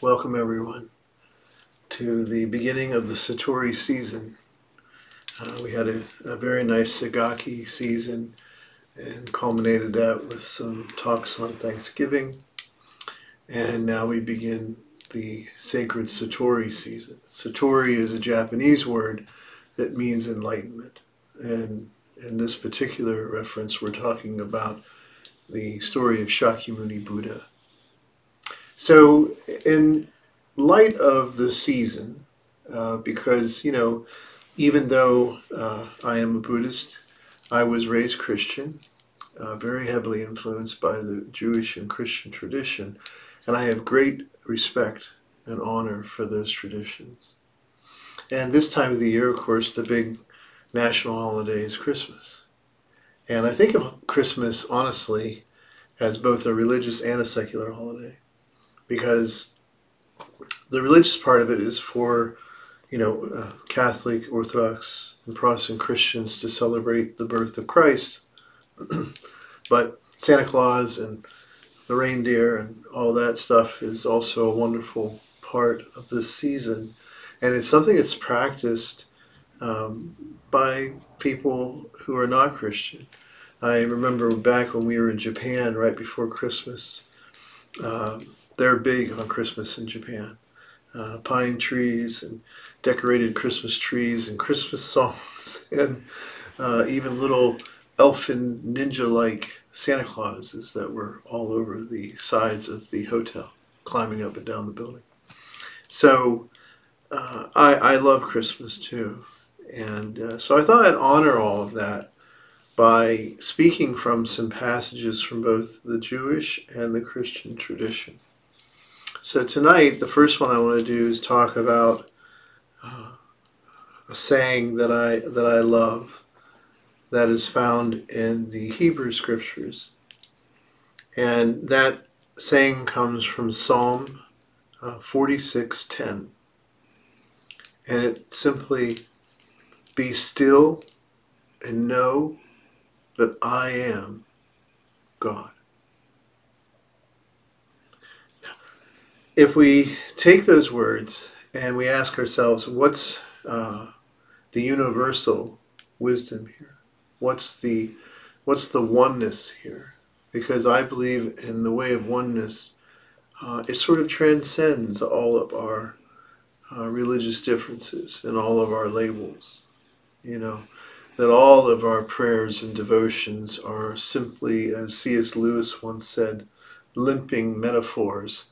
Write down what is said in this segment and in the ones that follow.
Welcome, everyone, to the beginning of the Satori season. Uh, we had a, a, very nice Segaki season and culminated that with some talks on Thanksgiving. And now we begin the sacred Satori season. Satori is a Japanese word that means enlightenment. And in this particular reference, we're talking about the story of Shakyamuni Buddha. So, in light of the season, uh, because, you know, even though uh, I am a Buddhist, I was raised Christian, uh, very heavily influenced by the Jewish and Christian tradition, and I have great respect and honor for those traditions. And this time of the year, of course, the big national holiday is Christmas. And I think of Christmas, honestly, as both a religious and a secular holiday. Because the religious part of it is for, you know, uh, Catholic, Orthodox, and Protestant Christians to celebrate the birth of Christ. but Santa Claus and the reindeer and all that stuff is also a wonderful part of this season and it's something that's practiced um, by people who are not Christian. I remember back when we were in Japan right before Christmas. Um, they're big on Christmas in Japan. Uh, pine trees and decorated Christmas trees and Christmas songs and uh, even little elfin ninja-like Santa Clauses that were all over the sides of the hotel, climbing up and down the building. So uh, I, I love Christmas too. And uh, so I thought I'd honor all of that by speaking from some passages from both the Jewish and the Christian tradition. So tonight, the first one I want to do is talk about uh, a saying that I that I love, that is found in the Hebrew Scriptures, and that saying comes from Psalm uh, forty six ten and it simply be still and know that I am God. If we take those words and we ask ourselves, what's uh, the universal wisdom here? What's the what's the oneness here? Because I believe in the way of oneness, uh, it sort of transcends all of our uh, religious differences and all of our labels. You know, that all of our prayers and devotions are simply, as C.S. Lewis once said, limping metaphors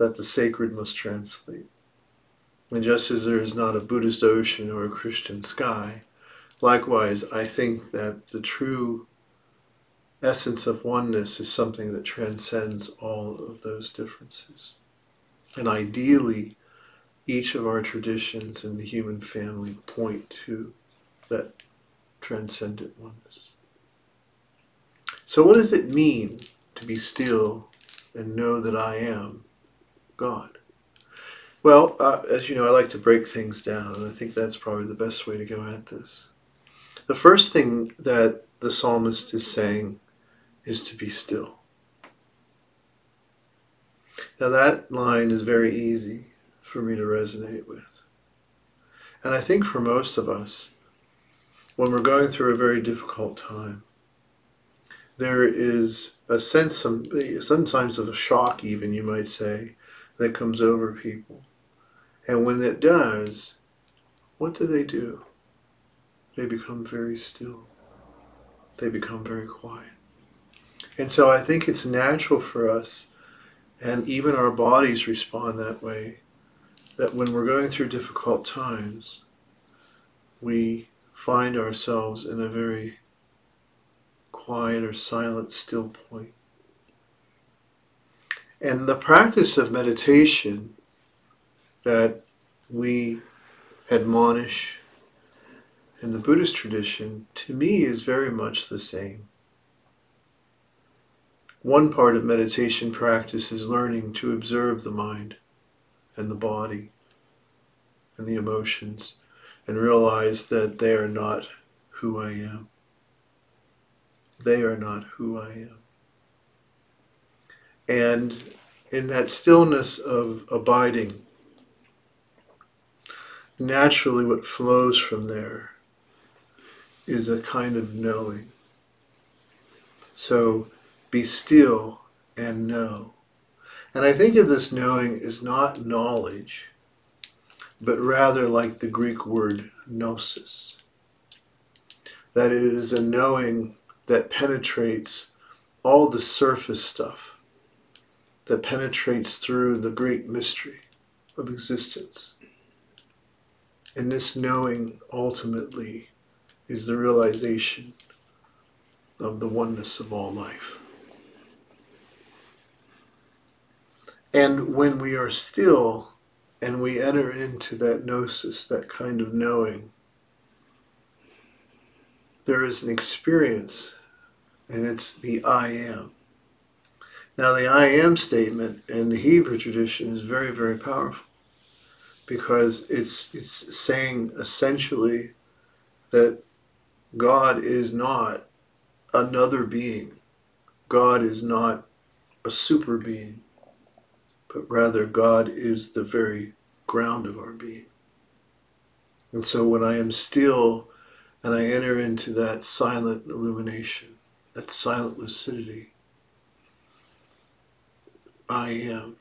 that the sacred must translate. And just as there is not a Buddhist ocean or a Christian sky, likewise, I think that the true essence of oneness is something that transcends all of those differences. And ideally, each of our traditions in the human family point to that transcendent oneness. So, what does it mean to be still and know that I am God? Well, uh, as you know, I like to break things down, and I think that's probably the best way to go at this. The first thing that the psalmist is saying is to be still. Now, that line is very easy for me to resonate with. And I think for most of us, when we're going through a very difficult time, there is a sense, some, sometimes of a shock, even you might say, that comes over people. And when it does, what do they do? They become very still. They become very quiet. And so I think it's natural for us, and even our bodies respond that way, that when we're going through difficult times, we find ourselves in a very quiet or silent, still point. And the practice of meditation that we admonish in the Buddhist tradition, to me, is very much the same. One part of meditation practice is learning to observe the mind and the body and the emotions and realize that they are not who I am. They are not who I am. And in that stillness of abiding, naturally what flows from there is a kind of knowing. So be still and know. And I think of this knowing as not knowledge, but rather like the Greek word gnosis. That it is a knowing that penetrates all the surface stuff, that penetrates through the great mystery of existence. And this knowing ultimately is the realization of the oneness of all life. And when we are still and we enter into that gnosis, that kind of knowing, there is an experience, and it's the I am. Now, the I am statement in the Hebrew tradition is very, very powerful because it's, it's saying essentially that God is not another being, God is not a super being but rather God is the very ground of our being. And so when I am still and I enter into that silent illumination, that silent lucidity, I am.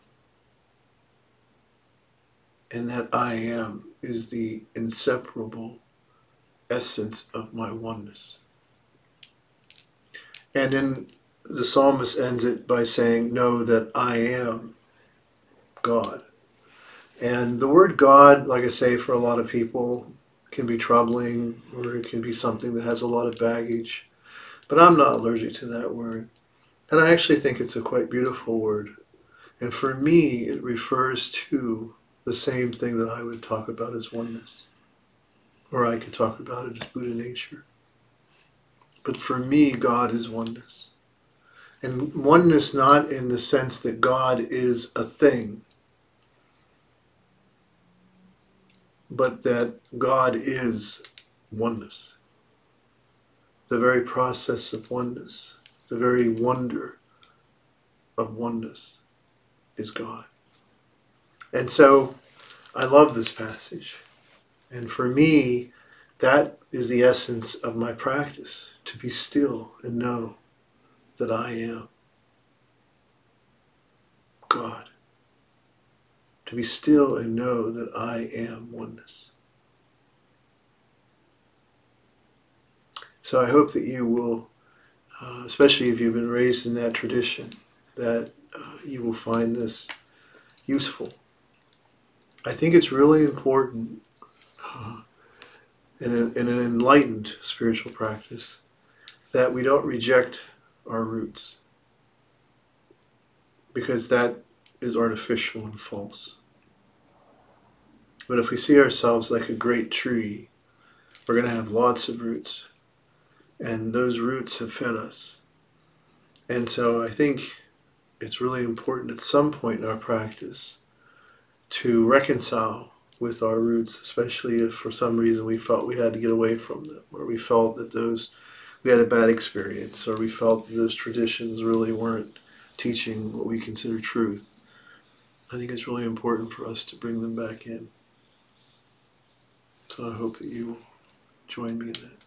And that I am is the inseparable essence of my oneness. And then the psalmist ends it by saying, Know that I am God. And the word God, like I say, for a lot of people can be troubling or it can be something that has a lot of baggage. But I'm not allergic to that word. And I actually think it's a quite beautiful word. And for me, it refers to the same thing that I would talk about as oneness. Or I could talk about it as Buddha nature. But for me, God is oneness. And oneness not in the sense that God is a thing, but that God is oneness. The very process of oneness, the very wonder of oneness is God. And so I love this passage. And for me, that is the essence of my practice to be still and know that I am God to be still and know that I am oneness. So I hope that you will, uh, especially if you've been raised in that tradition, that you will find this useful. I think it's really important uh, in, in an enlightened spiritual practice that we don't reject our roots because that is artificial and false. But if we see ourselves like a great tree, we're going to have lots of roots. And those roots have fed us. And so I think it's really important at some point in our practice to reconcile with our roots, especially if for some reason we felt we had to get away from them, or we felt that those we had a bad experience, or we felt that those traditions really weren't teaching what we consider truth. I think it's really important for us to bring them back in. So I hope that you will join me in that.